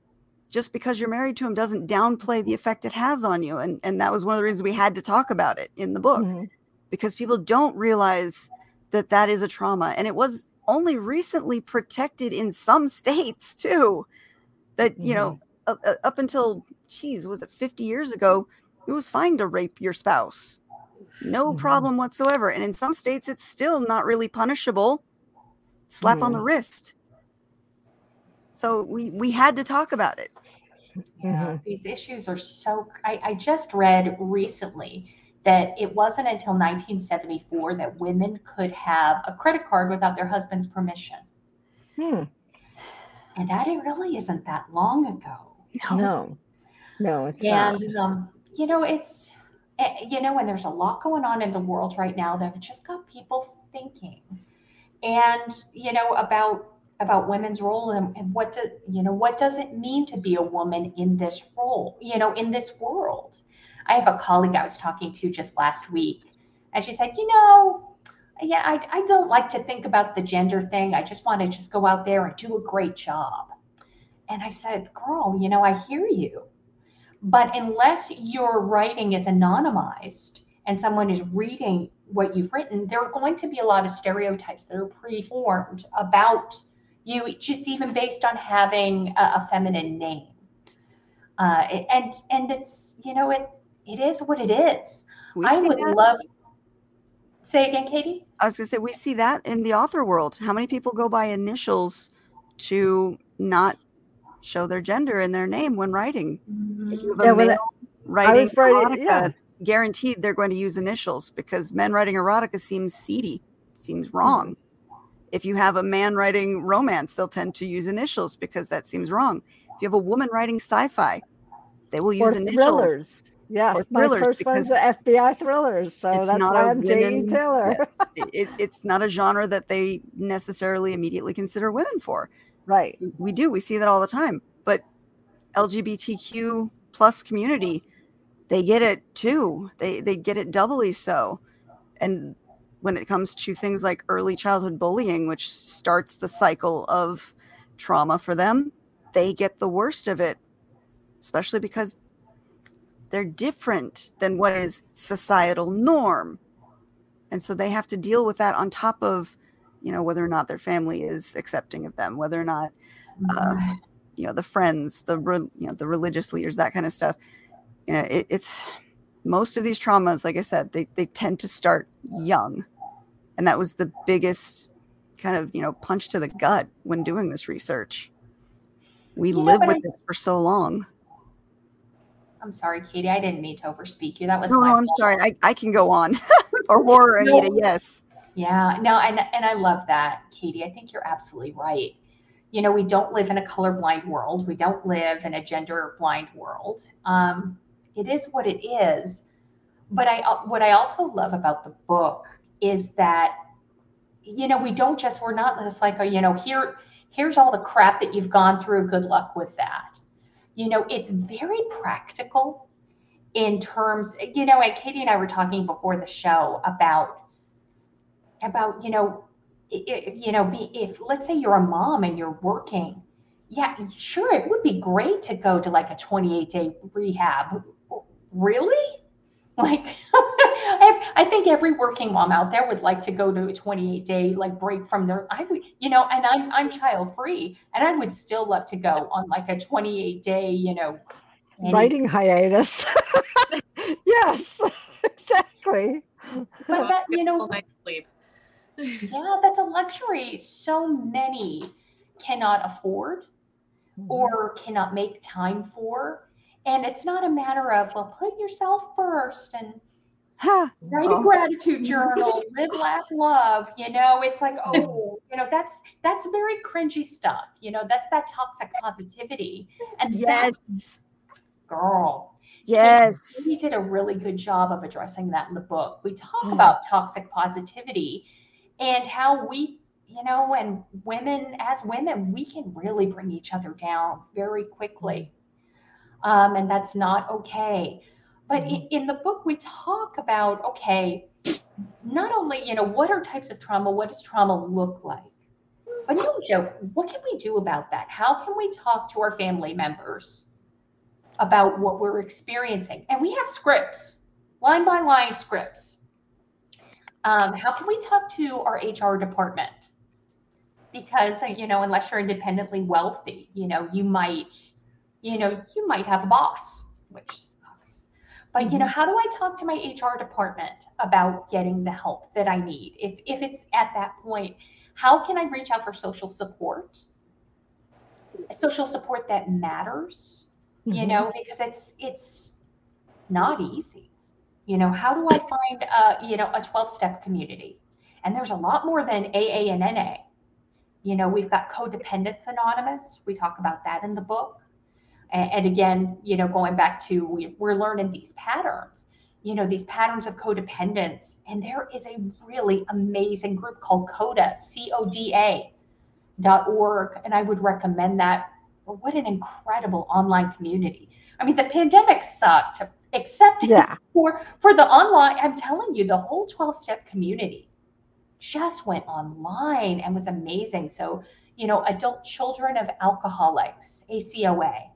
just because you're married to him doesn't downplay the effect it has on you and and that was one of the reasons we had to talk about it in the book Mhm. because people don't realize that that is a trauma and it was only recently protected in some states too that you know uh, up until geez was it 50 years ago it was fine to rape your spouse no Mhm. problem whatsoever and in some states it's still not really punishable slap on the wrist so we we had to talk about it Yeah, Mhm. these issues are so. I, I just read recently that it wasn't until 1974 that women could have a credit card without their husband's permission. Hmm. And that it really isn't that long ago. no no it's not And, um, you know, it's, Eh, you know, and there's a lot going on in the world right now that just got people thinking. And, you know, about about women's role and, and what do you know what does it mean to be a woman in this role you know in this world? I have a colleague i was talking to just last week and she said you know yeah i, I don't like to think about the gender thing. I just want to just go out there and do a great job. And i said girl you know i hear you but unless your writing is anonymized and someone is reading what you've written there are going to be a lot of stereotypes that are preformed about You just even based on having a, a feminine name. Uh, and and it's you know it it is what it is. We I would that- love. Say again, Katie. I was going to say, we see that in the author world. How many people go by initials to not show their gender in their name when writing? If you have a Yeah, male writing erotica, yeah. guaranteed they're going to use initials because men writing erotica seems seedy, seems mm-hmm. wrong. If you have a man writing romance, they'll tend to use initials because that seems wrong. If you have a woman writing sci-fi, they will use or initials. thrillers. Yeah, Or my thrillers, first one's FBI thrillers, so that's why I'm women- Taylor. It- it, it's not a genre that they necessarily immediately consider women for. Right. we do. We see that all the time. But lgbtq plus community they get it too. They they get it doubly so. And when it comes to things like early childhood bullying which starts the cycle of trauma for them they get the worst of it especially because they're different than what is societal norm. And so they have to deal with that on top of you know whether or not their family is accepting of them whether or not uh, you know the friends the re- you know the religious leaders that kind of stuff you know it, it's most of these traumas like i said they, they tend to start young and that was the biggest kind of you know punch to the gut when doing this research we Yeah, live with I- this for so long I'm sorry, Katie. I didn't mean to overspeak you. That was no, i'm fault. sorry I, I can go on or horror No. anita yes Yeah, no, and and I love that, Katie. I think you're absolutely right. You know, we don't live in a colorblind world. We don't live in a gender blind world. Um, it is what it is. But I uh, what I also love about the book is that you know we don't just we're not just like oh, you know here here's all the crap that you've gone through. Good luck with that. You know, it's very practical in terms. You know, and Katie and I were talking before the show about about you know i- i- you know be if let's say you're a mom and you're working yeah sure it would be great to go to like a 28 day rehab really like I, I think every working mom out there would like to go to a 28 day like break from their i would you know and i'm i'm child free and i would still love to go on like a 28 day you know any- Writing hiatus. yes, exactly. but that you know Full sleep. yeah that's a luxury so many cannot afford or cannot make time for. And it's not a matter of, well, put yourself first and Ha, write a gratitude journal, live, laugh, love. You know, it's like, oh, you know, that's that's very cringy stuff. You know, that's that toxic positivity. And yes girl. yes We did a really good job of addressing that in the book. We talk Mm. about toxic positivity and how we, you know, and women, as women, we can really bring each other down very quickly. Um, and that's not okay. But in, in the book, we talk about okay, not only, you know, what are types of trauma? What does trauma look like? But no joke, what can we do about that? How can we talk to our family members? about what we're experiencing. And we have scripts, line by line scripts. Um, how can we talk to our HR department? Because, you know, unless you're independently wealthy, you know, you might, you know, you might have a boss, which sucks. But, you know, how do I talk to my HR department about getting the help that I need? If, if it's at that point, how can I reach out for social support? Social support that matters you Mhm. know because it's it's not easy you know how do i find a you know a 12 step community? And there's a lot more than aa and na you know we've got codependence anonymous. We talk about that in the book. And, and again you know going back to we, we're learning these patterns. You know these patterns of codependence. And there is a really amazing group called coda c-o-d-a dot org. And i would recommend that. What an incredible online community. I mean, the pandemic sucked, except Yeah. for for the online. I'm telling you, the whole 12 step community just went online and was amazing. So, you know, adult children of alcoholics, ACOA.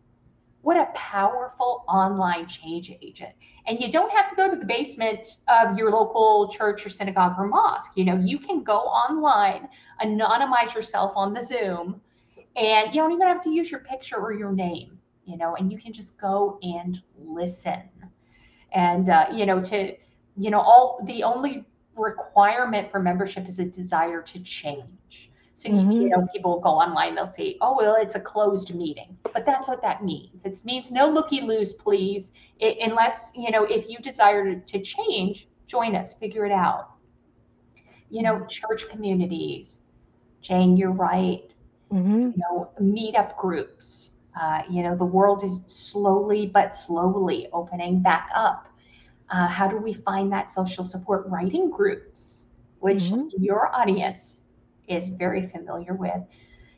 What a powerful online change agent. And you don't have to go to the basement of your local church or synagogue or mosque. You know, you can go online, anonymize yourself on the Zoom, and you don't even have to use your picture or your name, you know, and you can just go and listen. And, uh, you know, to, you know, all the only requirement for membership is a desire to change. So, you, Mhm. you know, people go online, they'll say, oh, well, it's a closed meeting. But that's what that means. It means no looky loos, please. I unless, you know, if you desire to, to change, join us, figure it out. You know, church communities. Jane, you're right hmm you know, meetup groups. Uh, you know, the world is slowly but slowly opening back up. Uh, how do we find that social support writing groups, which Mhm. your audience is very familiar with?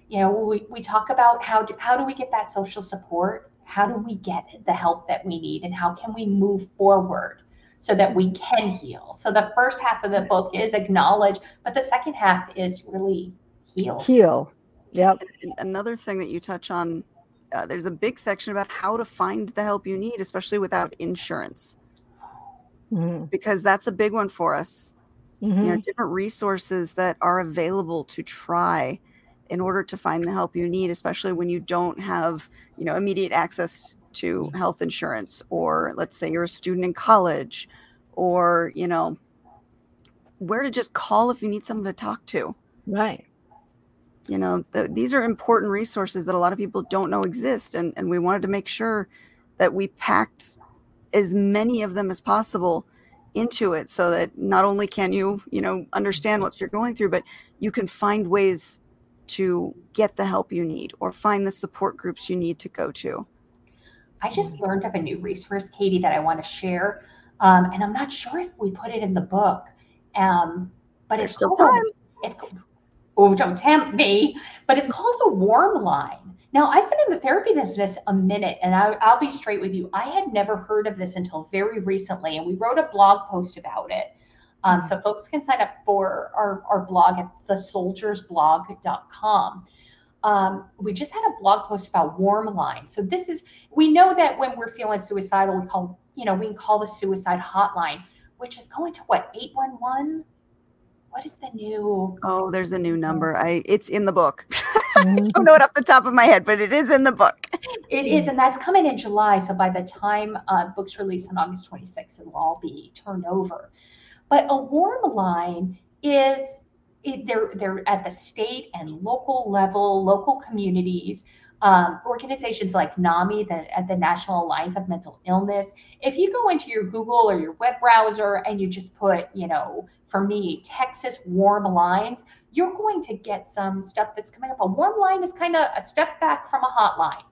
You know, we, we talk about how do, how do we get that social support? How do we get the help that we need? And how can we move forward so that we can heal? So the first half of the book is acknowledge, but the second half is really heal. Heal. Yep. Another thing that you touch on uh, there's a big section about how to find the help you need especially without insurance. Hmm because that's a big one for us. You hmm know different resources that are available to try in order to find the help you need especially when you don't have you know immediate access to health insurance or let's say you're a student in college or you know where to just call if you need someone to talk to. Right. You know th- these are important resources that a lot of people don't know exist and, and we wanted to make sure that we packed as many of them as possible into it so that not only can you you know understand what you're going through but you can find ways to get the help you need or find the support groups you need to go to I just learned of a new resource, Katie, that I want to share. Um, and I'm not sure if we put it in the book. Um, but There's it's still called, time. it's oh, don't tempt me. But it's called a warm line. Now I've been in the therapy business a minute, and I, I'll be straight with you. I had never heard of this until very recently, and we wrote a blog post about it. Um, so folks can sign up for our, our blog at thesoldiersblog.com um, we just had a blog post about warm line. So this is we know that when we're feeling suicidal, we call you know we can call the suicide hotline, which is going to what eight one one. What is the new? oh there's a new number i it's in the book Mhm. don't know it off the top of my head but it is in the book It is, and that's coming in July. So by the time uh, the book's released on August 26th, it'll all be turned over. But a warm line is it, they're they're at the state and local level, local communities, um, organizations like NAMI, the at the National Alliance of Mental Illness. If you go into your Google or your web browser and you just put, you know, for me, Texas warm lines, you're going to get some stuff that's coming up. A warm line is kind of a step back from a hotline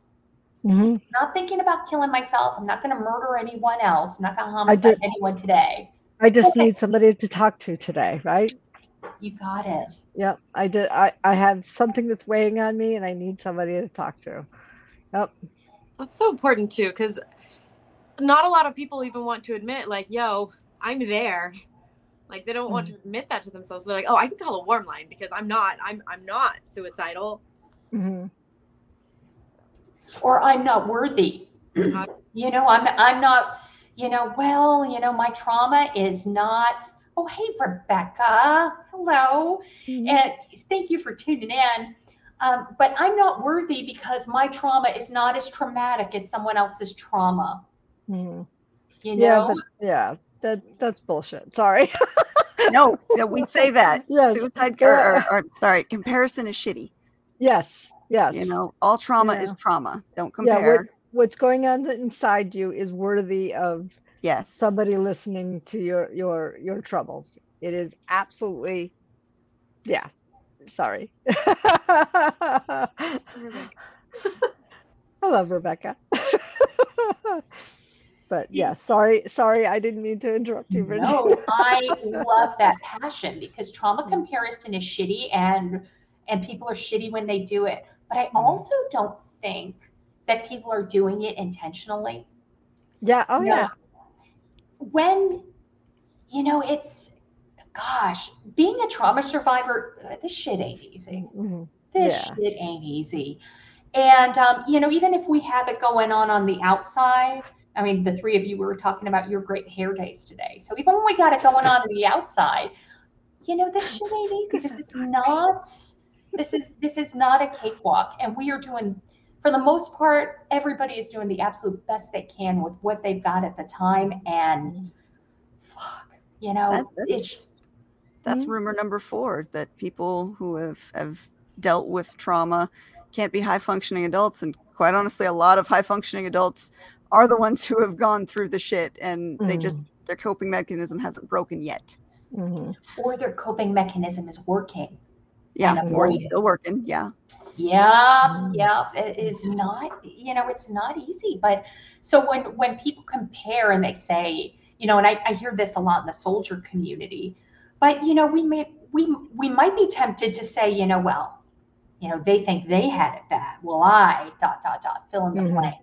Mhm. not thinking about killing myself. I'm not going to murder anyone else. I'm not going to homicide did- anyone today. I just Okay. need somebody to talk to today, right? You got it. Yep. I did. I, I have something that's weighing on me, and I need somebody to talk to. Yep. That's so important too, because not a lot of people even want to admit, like, yo, I'm there. Like they don't want to admit that to themselves. They're like, oh, I can call a warm line because I'm not. I'm I'm not suicidal. hmm Or I'm not worthy. Uh, you know, I'm I'm not. You know, well, you know, my trauma is not. Oh, hey, Rebecca. Hello, Mhm. and thank you for tuning in. Um, but I'm not worthy because my trauma is not as traumatic as someone else's trauma. Mhm. You Yeah, know, but yeah, that that's bullshit. Sorry. no no we say that Yes. suicide or, or, or sorry comparison is shitty yes. Yes. you know all trauma is trauma don't Yeah. compare What, what's going on inside you is worthy of yes somebody listening to your your your troubles. It is absolutely. Yeah. Sorry. I love Rebecca. but yeah, sorry, sorry, I didn't mean to interrupt you, Bridget. No, I love that passion because trauma comparison is shitty and and people are shitty when they do it. But I mm-hmm. also don't think that people are doing it intentionally. yeah, oh No. yeah. When you know it's gosh, being a trauma survivor, uh, this shit ain't easy. Mhm. This Yeah. shit ain't easy. And um, you know, even if we have it going on on the outside, I mean, the three of you were talking about your great hair days today. So even when we got it going on on the outside, you know, this shit ain't easy. This is not, this is this is not a cakewalk, and we are doing, for the most part, everybody is doing the absolute best they can with what they've got at the time, and fuck, you know, That, it's that's that's Mhm. rumor number four that people who have have dealt with trauma can't be high functioning adults, and quite honestly, a lot of high functioning adults are the ones who have gone through the shit, and they Mhm. just their coping mechanism hasn't broken yet. Mhm. or their coping mechanism is working. Yeah, or it's still working. Yeah, Yeah, Mm. yeah, it is not, you know, it's not easy. But so when when people compare and they say, you know, and I, I hear this a lot in the soldier community, but you know, we may we we might be tempted to say, you know, well, you know, they think they had it bad. Well, I dot dot dot fill in the Mhm. blank.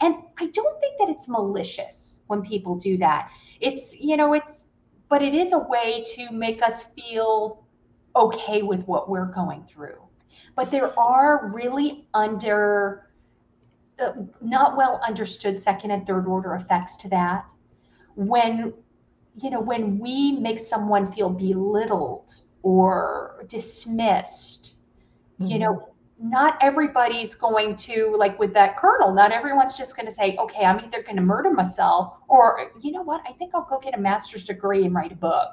And I don't think that it's malicious when people do that. It's, you know, it's but it is a way to make us feel okay with what we're going through but there are really under uh, not well understood second and third order effects to that. When you know when we make someone feel belittled or dismissed you know not everybody's going to like with that colonel not everyone's just going to say okay i'm either going to murder myself or you know what? I think i'll go get a master's degree and write a book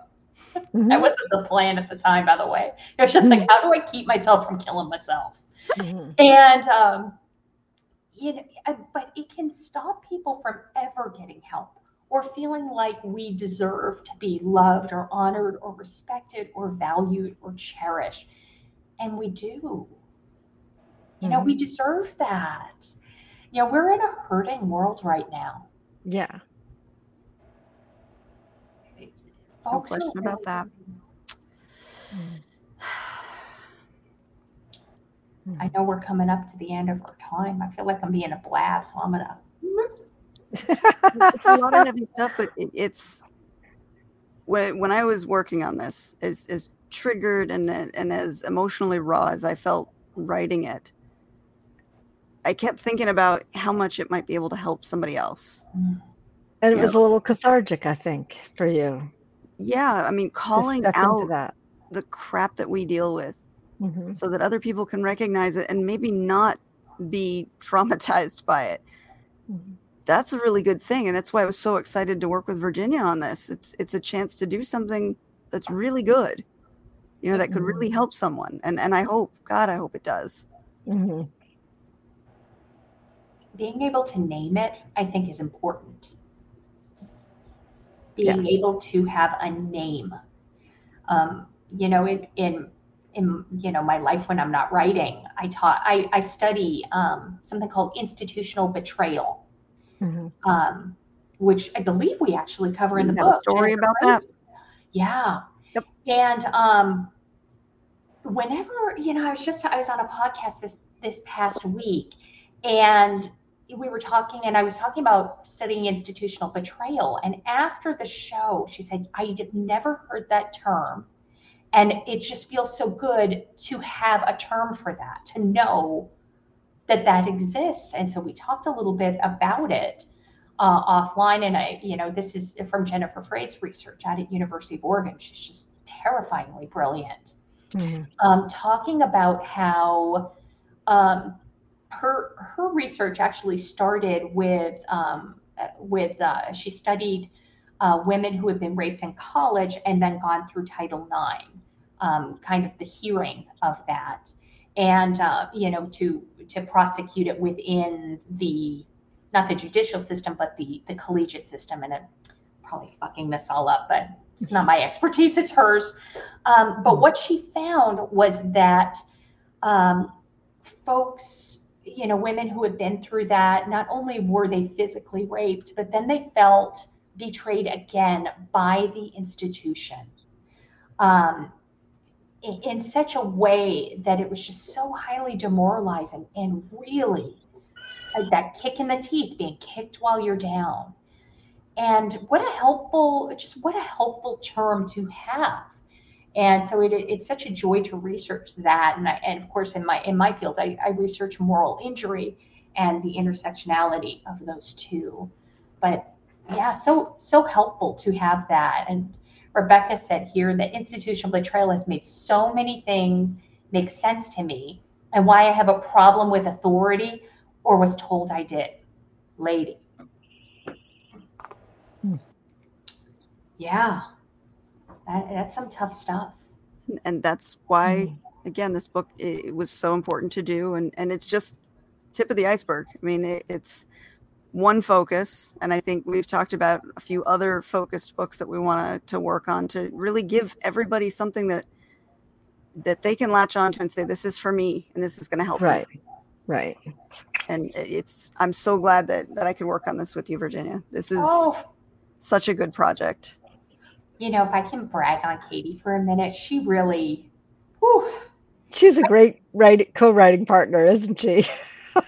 Mhm. that wasn't the plan at the time by the way it was just like how do i keep myself from killing myself Mhm. and um, you know, but it can stop people from ever getting help or feeling like we deserve to be loved or honored or respected or valued or cherished, and we do. You know, we deserve that. You know, we're in a hurting world right now. Yeah. No Folks are question about that. I know we're coming up to the end of our time. I feel like I'm being a blab, so I'm gonna. it's a lot of heavy stuff, but it, it's when when I was working on this, as as triggered and and as emotionally raw as I felt writing it, I kept thinking about how much it might be able to help somebody else. Mm. And it Yeah. was a little cathartic, I think, for you. Yeah, I mean, calling out that. the crap that we deal with, Mhm. so that other people can recognize it and maybe not be traumatized by it. Mhm. that's a really good thing and that's why i was so excited to work with virginia on this it's it's a chance to do something that's really good you know that could really help someone and and i hope god i hope it does Mhm. being able to name it, I think, is important. Being Yes. able to have a name. Um, you know, in in in you know my life when I'm not writing, I taught I, I study um, something called institutional betrayal, Mhm. um, which I believe we actually cover in the book. story Jennifer about that? Yeah. Yep. And um, whenever you know, I was just I was on a podcast this this past week, and we were talking, and I was talking about studying institutional betrayal. And after the show, she said, "I had never heard that term." And it just feels so good to have a term for that, to know that that exists. And so we talked a little bit about it uh, offline. And I, you know, this is from Jennifer Freyd's research out at University of Oregon. She's just terrifyingly brilliant. Mhm. Um, talking about how um, her her research actually started with um, with uh, she studied uh, women who had been raped in college and then gone through Title IX, um, kind of the hearing of that, and uh, you know to to prosecute it within the not the judicial system but the the collegiate system, and I'm probably fucking this all up, but it's not my expertise; it's hers. Um, but what she found was that um, folks, you know, women who had been through that, not only were they physically raped, but then they felt betrayed again by the institution um, in, in such a way that it was just so highly demoralizing and really uh, that kick in the teeth, being kicked while you're down. And what a helpful, just what a helpful term to have and so it, it's such a joy to research that and, I, and of course in my in my field I, I research moral injury and the intersectionality of those two but yeah so so helpful to have that and rebecca said here that institutional betrayal has made so many things make sense to me and why I have a problem with authority or was told I did. Lady. Hmm. Yeah. That, that's some tough stuff. and that's why Mm. again this book it, was so important to do and and it's just tip of the iceberg i mean it, it's one focus and i think we've talked about a few other focused books that we want to work on to really give everybody something that that they can latch on to and say this is for me and this is going to help me." Right. Right. and it's i'm so glad that that i could work on this with you virginia this is Oh, such a good project you know, if I can brag on Katie for a minute, she really, whew, She's a great write, co-writing partner, isn't she?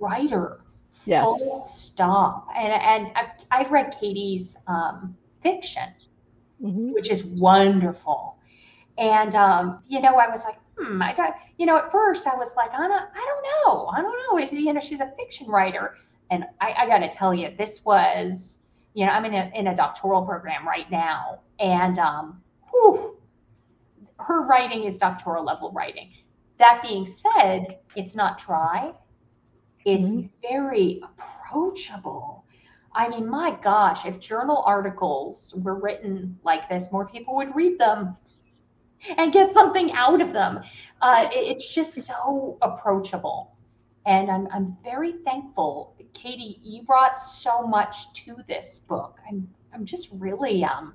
writer. Yes. Full stop. And and I've, I've read Katie's um, fiction, Mhm. which is wonderful. And um, you know, I was like, hmm, I got, you know, at first I was like, I don't, I don't know, I don't know. You know, she's a fiction writer, and I, I got to tell you, this was, you know, I'm in a in a doctoral program right now, and um, whew, her writing is doctoral level writing. That being said, it's not dry. It's Mhm. very approachable. I mean, my gosh, if journal articles were written like this, more people would read them and get something out of them. Uh, it- it's just so approachable. And I'm, I'm very thankful. Katie, you brought so much to this book. I'm, I'm just really, um,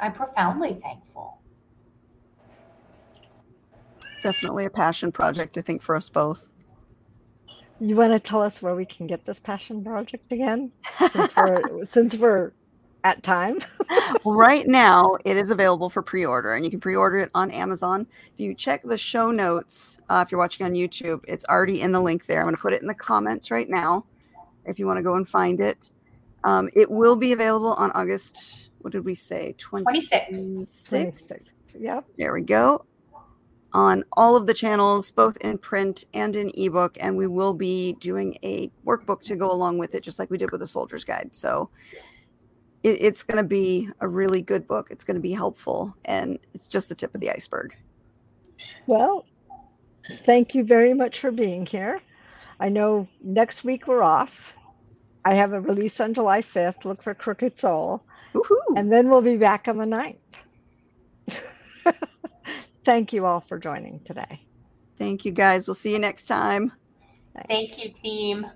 I'm profoundly thankful. definitely a passion project i think for us both You want to tell us where we can get this passion project again? Since we're since we're at time. Right now it is available for pre-order and you can pre-order it on amazon if you check the show notes uh, if you're watching on youtube it's already in the link there i'm going to put it in the comments right now if you want to go and find it um, it will be available on august what did we say 26. 26 26. Yep. there we go on all of the channels both in print and in ebook and we will be doing a workbook to go along with it just like we did with the soldier's guide so it, it's going to be a really good book it's going to be helpful and it's just the tip of the iceberg Well, thank you very much for being here. I know next week we're off. I have a release on July 5th. Look for Crooked Soul. Woohoo. And then we'll be back on the 9th. thank you all for joining today. thank you guys we'll see you next time Thank you, team.